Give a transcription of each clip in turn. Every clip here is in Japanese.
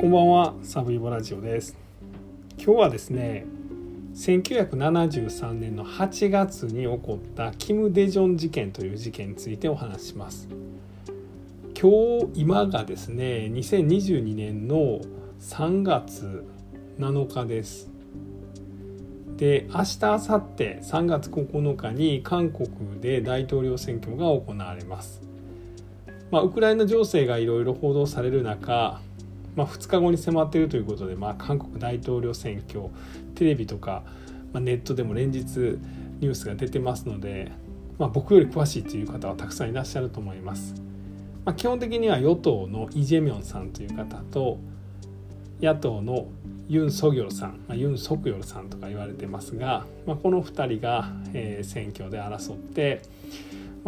こんばんはサブイボラジオです。今日はですね1973年の8月に起こったキム・デジョン事件という事件についてお話します。今日今がですね2022年の3月7日です。で明日明後日3月9日に韓国で大統領選挙が行われます。まあ、ウクライナ情勢がいろいろ報道される中まあ、2日後に迫っているということで、まあ、韓国大統領選挙テレビとか、まあ、ネットでも連日ニュースが出てますので、まあ、僕より詳しいという方はたくさんいらっしゃると思います。まあ、基本的には与党のイ・ジェミョンさんという方と野党のユン・ソギョルさん、まあ、ユン・ソクヨルさんとか言われてますが、まあ、この2人が、えー、選挙で争って、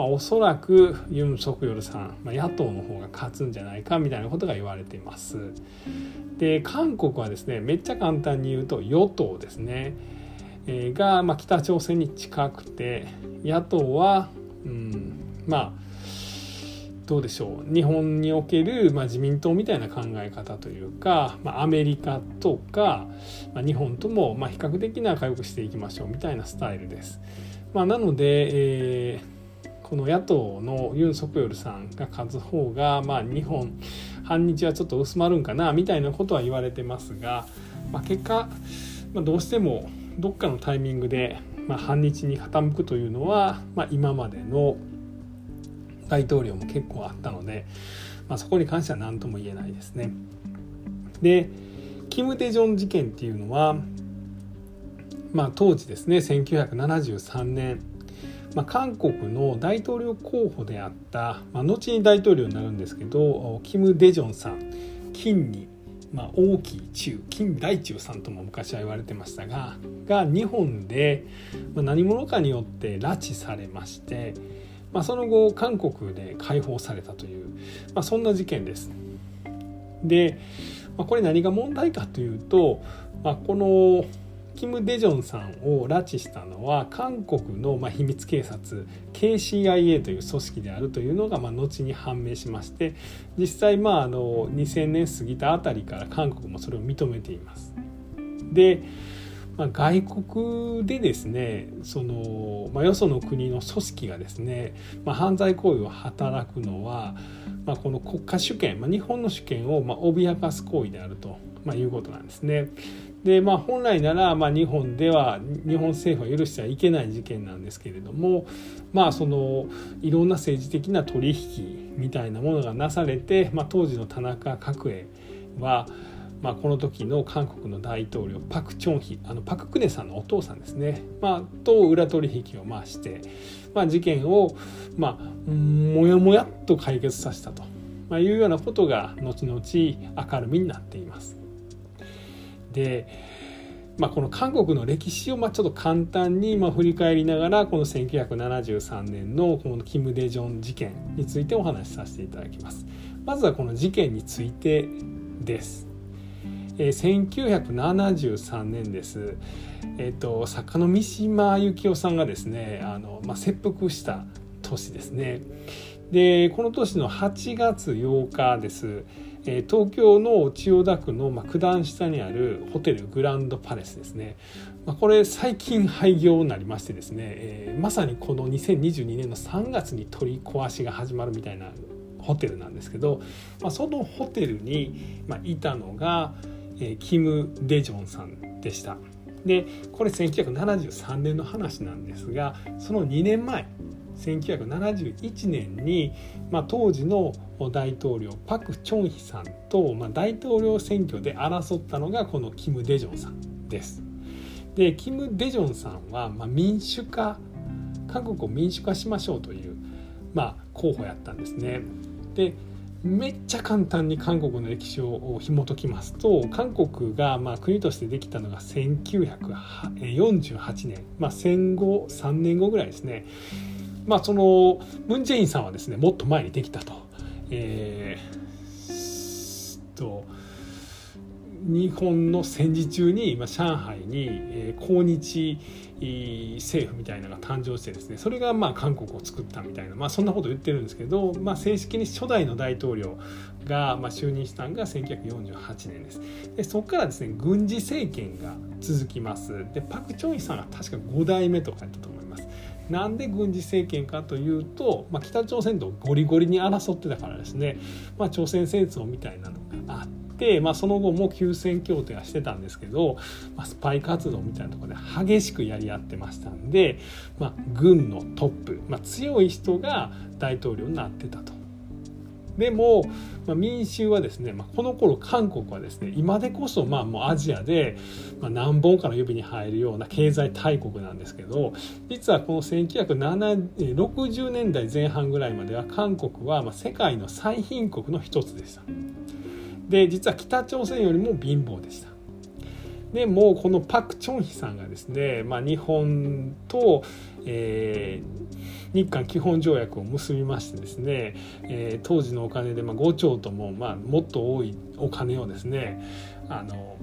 まあ、おそらくユン・ソクヨルさん、まあ、野党の方が勝つんじゃないかみたいなことが言われています。で韓国はですねめっちゃ簡単に言うと与党ですね、えー、が、まあ、北朝鮮に近くて野党は、うん、まあどうでしょう日本における、まあ、自民党みたいな考え方というか、まあ、アメリカとか、まあ、日本とも、ま、比較的仲良くしていきましょうみたいなスタイルです。ま、なので、えーこの野党のユン・ソクヨルさんが勝つ方が、まあ、日本反日はちょっと薄まるんかなみたいなことは言われてますが、まあ、結果、まあ、どうしてもどっかのタイミングで、まあ、反日に傾くというのは、まあ、今までの大統領も結構あったので、まあ、そこに関しては何とも言えないですね。でキム・デジョン事件っていうのは、まあ、当時ですね1973年まあ、韓国の大統領候補であった、まあ、後に大統領になるんですけどキム・デジョンさん金に、まあ、大きい中金大中さんとも昔は言われてましたがが日本で何者かによって拉致されまして、まあ、その後韓国で解放されたという、まあ、そんな事件です。で、まあ、これ何が問題かというと、まあ、このキム・デジョンさんを拉致したのは韓国のま秘密警察 KCIA という組織であるというのがま後に判明しまして実際まああの2000年過ぎたあたりから韓国もそれを認めています。でまあ、外国でですねその、まあ、よその国の組織がですね、まあ、犯罪行為を働くのは、まあ、この国家主権、まあ、日本の主権をまあ脅かす行為であると、まあ、いうことなんですね。でまあ、本来なら、まあ、日本では日本政府は許してはいけない事件なんですけれども、まあ、そのいろんな政治的な取引みたいなものがなされて、まあ、当時の田中角栄は、まあ、この時の韓国の大統領パク・チョンヒあのパク・クネさんのお父さんですね、まあ、と裏取引を回して、まあ、事件を、まあ、もやもやっと解決させたと、まあ、いうようなことが後々明るみになっています。で、まあ、この韓国の歴史をまあちょっと簡単にまあ振り返りながらこの1973年のこのキム・デジョン事件についてお話しさせていただきます。まずはこの事件についてです。えー、1973年です。えっ、ー、と作家の三島由紀夫さんがですねあの、まあ、切腹した年ですね。でこの年の8月8日です。え東京の千代田区の、ま九段下にあるホテルグランドパレスですね、ま、これ最近廃業になりましてですね、え、まさにこの2022年の3月に取り壊しが始まるみたいなホテルなんですけど、ま、そのホテルに、まいたのが、え、キム・デジョンさんでした。でこれ1973年の話なんですがその2年前1971年に、まあ、当時の大統領パク・チョンヒさんと、まあ、大統領選挙で争ったのがこのキム・デジョンさんです。でキム・デジョンさんは、まあ、民主化韓国を民主化しましょうという、まあ、候補やったんですね。でめっちゃ簡単に韓国の歴史を紐解きますと韓国がまあ国としてできたのが1948年、まあ、戦後3年後ぐらいですね。まあそのムン・ジェインさんはですねもっと前にできたと。えー、と日本の戦時中に、ま、上海に、えー、抗日政府みたいなのが誕生してですねそれがまあ韓国を作ったみたいな、まあ、そんなこと言ってるんですけど、まあ、正式に初代の大統領が、まあ、就任したのが1948年です。でそこからですね軍事政権が続きます。でパク・チョンヒさんは確か5代目とかやったと思います。なんで軍事政権かというと、まあ、北朝鮮とゴリゴリに争ってたからですね、まあ、朝鮮戦争みたいなのがあって、まあ、その後も休戦協定はしてたんですけど、まあ、スパイ活動みたいなところで激しくやり合ってましたんで、まあ、軍のトップ、まあ、強い人が大統領になってたと。でも、まあ、民衆はですね、まあ、この頃韓国はですね今でこそまあもうアジアで、まあ、何本かの指に入るような経済大国なんですけど実はこの1960年代前半ぐらいまでは韓国はまあ世界の最貧国の一つでした。で実は北朝鮮よりも貧乏でした。でもこのパク・チョンヒさんがですね、まあ、日本と、えー、日韓基本条約を結びましてですね、えー、当時のお金で、まあ、5兆とも、まあ、もっと多いお金をですねあの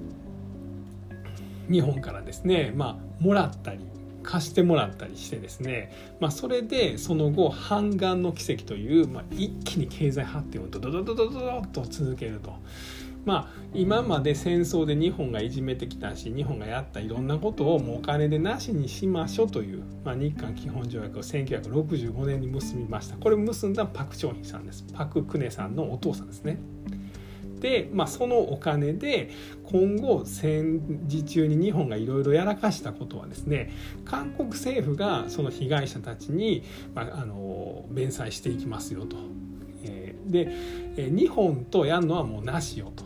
日本からですね、まあ、もらったり貸してもらったりしてですね、まあ、それでその後半岸の奇跡という、まあ、一気に経済発展をドドドドドドドと続けると。まあ、今まで戦争で日本がいじめてきたし日本がやったいろんなことをもうお金でなしにしましょうという、まあ、日韓基本条約を1965年に結びましたこれ結んだパク・チョンヒさんですパク・クネさんのお父さんですね。で、まあ、そのお金で今後戦時中に日本がいろいろやらかしたことはですね韓国政府がその被害者たちに、まあ、あの弁済していきますよと。えー、で、え日本とやるのはもうなしよと。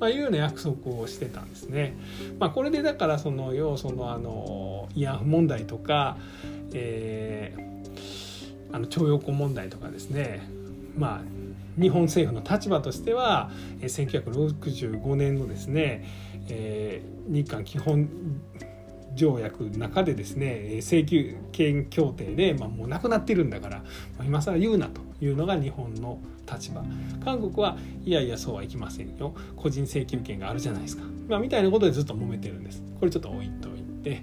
まあ、いうような約束をしてたんですね。まあ、これでだからその要そのあの慰安婦問題とか、えー、あの徴用工問題とかですねまあ日本政府の立場としては1965年のですね、えー、日韓基本条約の中でですね請求権協定で、まあ、もうなくなってるんだから、まあ、今更言うなというのが日本の立場。韓国はいやいやそうはいきませんよ。個人請求権があるじゃないですか、まあ、みたいなことでずっと揉めてるんです。これちょっと置いといて。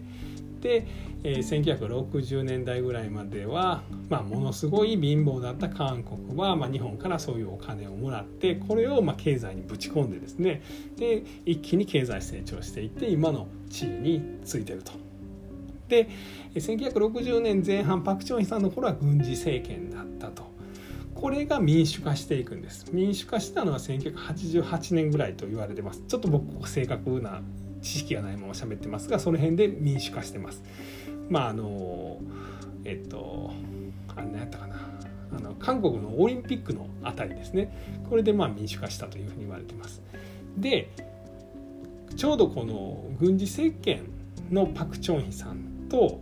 で、えー、1960年代ぐらいまでは、まあ、ものすごい貧乏だった韓国は、まあ、日本からそういうお金をもらってこれをまあ経済にぶち込んでですね。で一気に経済成長していって今の地位についてると。で1960年前半パク・チョンヒさんの頃は軍事政権だったと。これが民主化していくんです。民主化したのは1988年ぐらいと言われてます。ちょっと僕正確な知識がないまま喋ってますがその辺で民主化してます。まああのえっとあ何やったかな。あの韓国のオリンピックのあたりですね。これでまあ民主化したというふうに言われてます。でちょうどこの軍事政権のパク・チョンヒさんと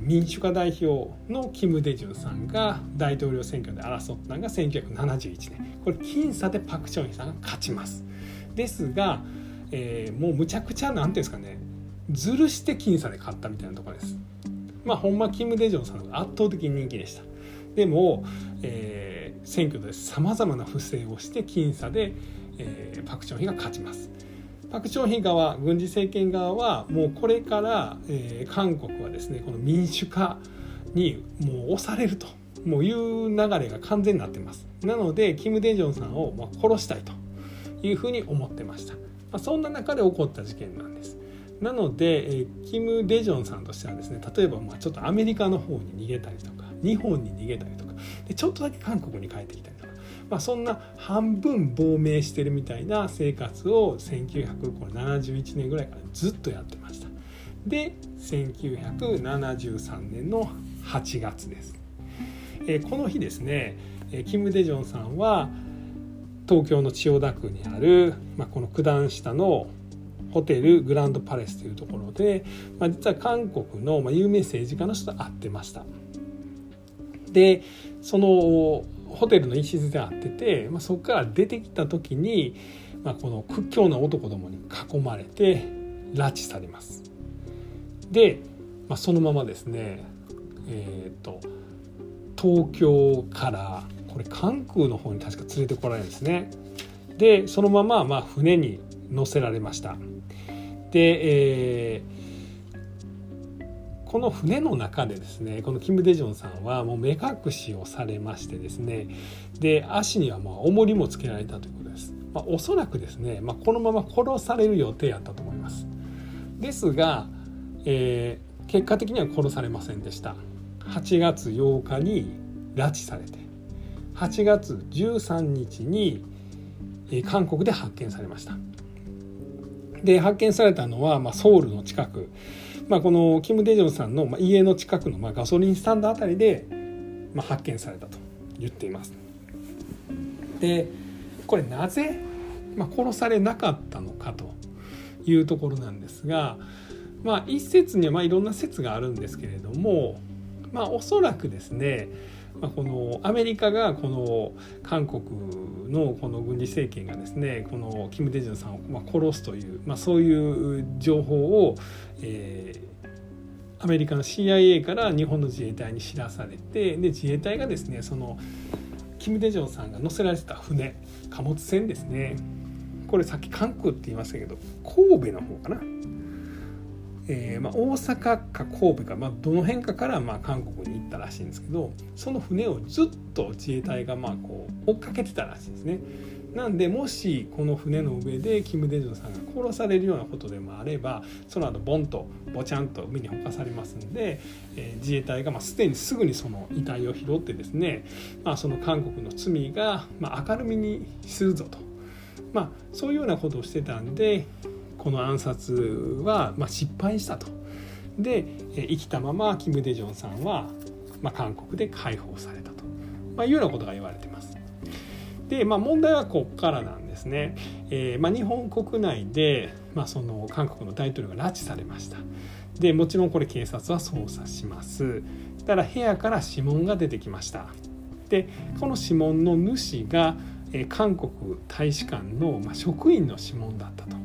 民主化代表のキム・デジュンさんが大統領選挙で争ったのが1971年。これ僅差でパク・チョンヒさんが勝ちます。ですが、えー、もうむちゃくちゃ何ていうんですかね。ずるして僅差で勝ったみたいなところです。まあほんまキム・デジョンさんが圧倒的に人気でした。でも、えー、選挙でさまざまな不正をして僅差で、えー、パク・チョンヒが勝ちます。パク・チョンヒ側軍事政権側はもうこれから、えー、韓国はですねこの民主化にもう押されるともういう流れが完全になってます。なのでキム・デジョンさんをま殺したいというふうに思ってました、まあ、そんな中で起こった事件なんです。なので、えー、キム・デジョンさんとしてはですね例えばまあちょっとアメリカの方に逃げたりとか日本に逃げたりとかでちょっとだけ韓国に帰ってきたりとかまあ、そんな半分亡命してるみたいな生活を1971年ぐらいからずっとやってました。で1973年の8月です、えー、この日ですねキム・デジョンさんは東京の千代田区にある、まあ、この九段下のホテルグランドパレスというところで、まあ、実は韓国の有名政治家の人と会ってました。でそのホテルの一室で会ってて、まあ、そこから出てきた時に、まあ、この屈強な男どもに囲まれて拉致されます。で、まあ、そのままですね、えーと、東京からこれ関空の方に確か連れてこられるんですね。でそのまままあ船に載せられましたで、えー、この船の中でですねこのキム・デジョンさんはもう目隠しをされましてですねで足にはまあ重りもつけられたということです、まあ、おそらくですね、まあ、このまま殺される予定やったと思います。ですが、えー、結果的には殺されませんでした。8月8日に拉致されて8月13日に韓国で発見されました。で発見されたのは、まあ、ソウルの近く、まあ、このキム・デジョンさんの家の近くの、ま、ガソリンスタンドあたりで、ま、発見されたと言っています。でこれなぜ、ま、殺されなかったのかというところなんですが、まあ、一説にはまいろんな説があるんですけれども、まあ、おそらくですねまあ、このアメリカがこの韓国のこの軍事政権がですねこのキム・デジュンさんをま殺すという、まあ、そういう情報を、えー、アメリカの CIA から日本の自衛隊に知らされてで自衛隊がですねそのキム・デジョンさんが乗せられてた船貨物船ですね。これさっき韓国って言いましたけど神戸の方かな？えーまあ、大阪か神戸か、まあ、どの辺かからまあ韓国に行ったらしいんですけどその船をずっと自衛隊がまあこう追っかけてたらしいですね。なんでもしこの船の上でキム・デジョンさんが殺されるようなことでもあればその後ボンとボチャンと海にほかされますんで、えー、自衛隊がまあすでにすぐにその遺体を拾ってですね、まあ、その韓国の罪がまあ明るみにするぞと、まあ、そういうようなことをしてたんでこの暗殺はま失敗したと。で生きたままキム・デジョンさんは、ま韓国で解放されたと、まいうようなことが言われてます。で、まあ、問題はここからなんですね。えー、まあ、日本国内で、まあ、その韓国の大統領が拉致されました。でもちろんこれ警察は捜査します。たら部屋から指紋が出てきました。でこの指紋の主が韓国大使館の職員の指紋だったと。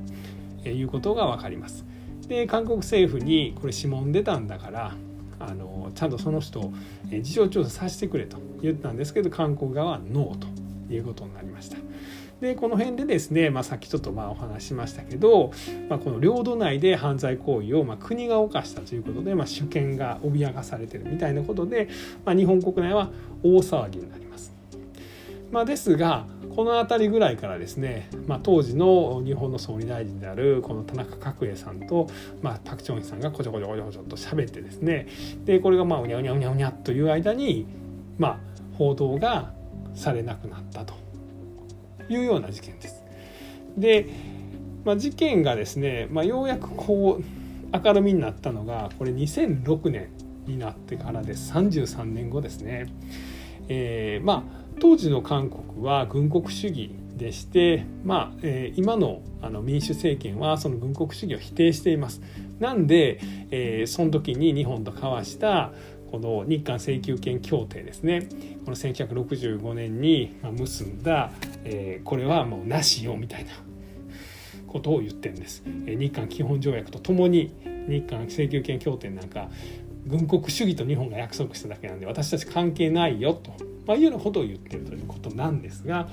いうことが分かります。で韓国政府にこれ指紋出たんだからあのちゃんとその人を事情調査させてくれと言ったんですけど韓国側はノーということになりました。でこの辺でですね、まあ、さっきちょっとまあお話ししましたけど、まあ、この領土内で犯罪行為をま国が犯したということで、まあ、主権が脅かされてるみたいなことで、ま、日本国内は大騒ぎになります。ま、ですがこの辺りぐらいからですね、まあ、当時の日本の総理大臣であるこの田中角栄さんと、まあ、パク・チョンヒさんがこちょこちょこちょこちょと喋ってですねでこれがまあうにゃうにゃうにゃうにゃという間に、まあ、報道がされなくなったというような事件です。で、まあ、事件がですね、まあ、ようやくこう明るみになったのがこれ2006年になってからです33年後ですね。えー、まあ当時の韓国は軍国主義でして、まあえー、今のあの民主政権はその軍国主義を否定しています。なんで、えー、その時に日本と交わしたこの日韓請求権協定ですねこの1965年に結んだ、えー、これはもうなしよみたいなことを言ってるんです。日韓基本条約とともに日韓請求権協定なんか軍国主義と日本が約束しただけなんで私たち関係ないよと、まあ、いうようなことを言ってるということなんですが、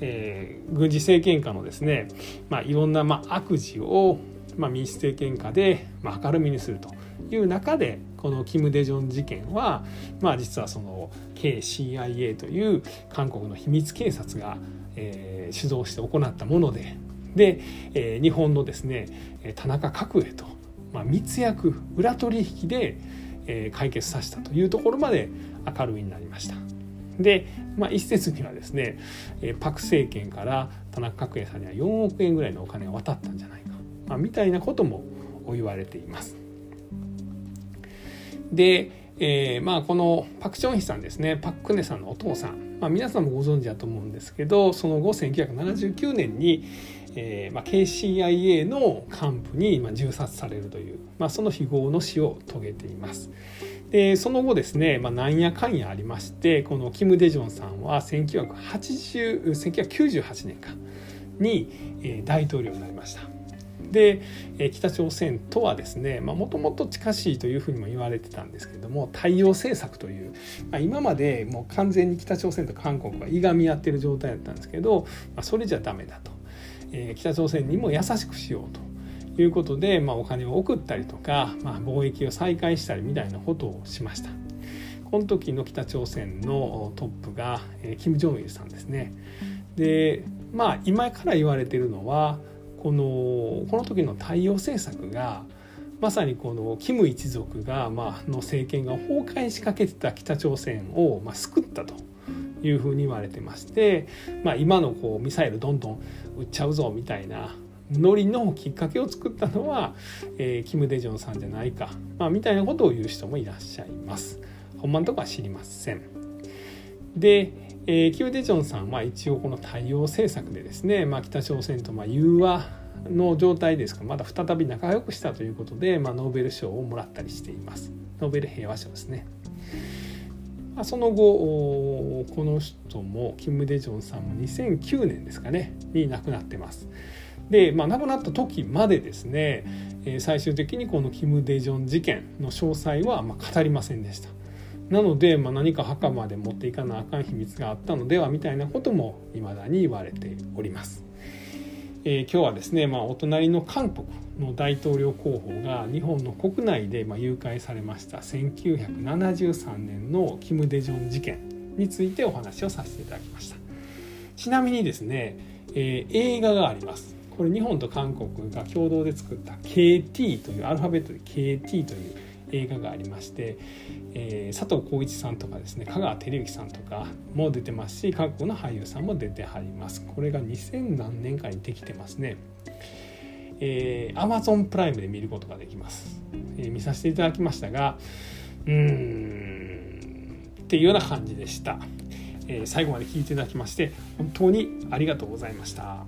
えー、軍事政権下のですね、まあ、いろんなまあ悪事を、まあ、民主政権下でまあ明るみにするという中でこのキム・デジョン事件は、まあ、実はその KCIA という韓国の秘密警察が、えー、主導して行ったものでで、えー、日本のですね田中角栄と、まあ、密約裏取引でえ解決させたというところまで明るみになりました。で、まあ、一説にはですねパク政権から田中角栄さんには4億円ぐらいのお金が渡ったんじゃないか、まあ、みたいなことも言われています。で、えー、まあこのパク・チョンヒさんですねパク・クネさんのお父さん、まあ、皆さんもご存知だと思うんですけどその後1979年に、えーまあ、KCIA の幹部に、まあ、銃殺されるという、まあ、その非業の死を遂げています。でその後ですね、まあ、なんやかんやありましてこのキム・デジョンさんは1980 1998年かに、えー、大統領になりました。で北朝鮮とはですねもともと近しいというふうにも言われてたんですけども太陽政策という、まあ、今までもう完全に北朝鮮と韓国がいがみ合ってる状態だったんですけど、まあ、それじゃダメだと。えー、北朝鮮にも優しくしようということで、まあ、お金を送ったりとか、まあ、貿易を再開したりみたいなことをしました。この時の北朝鮮のトップが、えー、キム・ジョンイルさんですね。でまあ今から言われてるのはこのこの時の太陽政策がまさにこのキム一族が、まあの政権が崩壊しかけてた北朝鮮を、まあ、救ったというふうに言われてまして、まあ、今のこうミサイルどんどん撃っちゃうぞみたいなノリのきっかけを作ったのは、えー、キム・デジョンさんじゃないか、まあ、みたいなことを言う人もいらっしゃいます。ほんまのとこは知りません。で、えー、キム・デジョンさんは一応この対応政策でですね、まあ、北朝鮮とま融和の状態ですからまだ再び仲良くしたということで、まあ、ノーベル賞をもらったりしています。ノーベル平和賞ですね、まあ、その後この人もキム・デジョンさんも2009年ですかねに亡くなってます。で、まあ、亡くなった時までですね最終的にこのキム・デジョン事件の詳細はま語りませんでした。なので、まあ、何か墓まで持っていかなあかん秘密があったのではみたいなことも未だに言われております。えー、今日はですね、まあ、お隣の韓国の大統領候補が日本の国内でま誘拐されました1973年のキム・デジョン事件についてお話をさせていただきました。ちなみにですね、えー、映画があります。これ日本と韓国が共同で作った KT というアルファベットで KT という映画がありまして、えー、佐藤浩市さんとかですね香川照之さんとかも出てますし韓国の俳優さんも出てはります。これが2000何年かにできてますね。えー、Amazon プライムで見ることができます、えー、見させていただきましたがうーんっていうような感じでした、えー、最後まで聞いていただきまして本当にありがとうございました。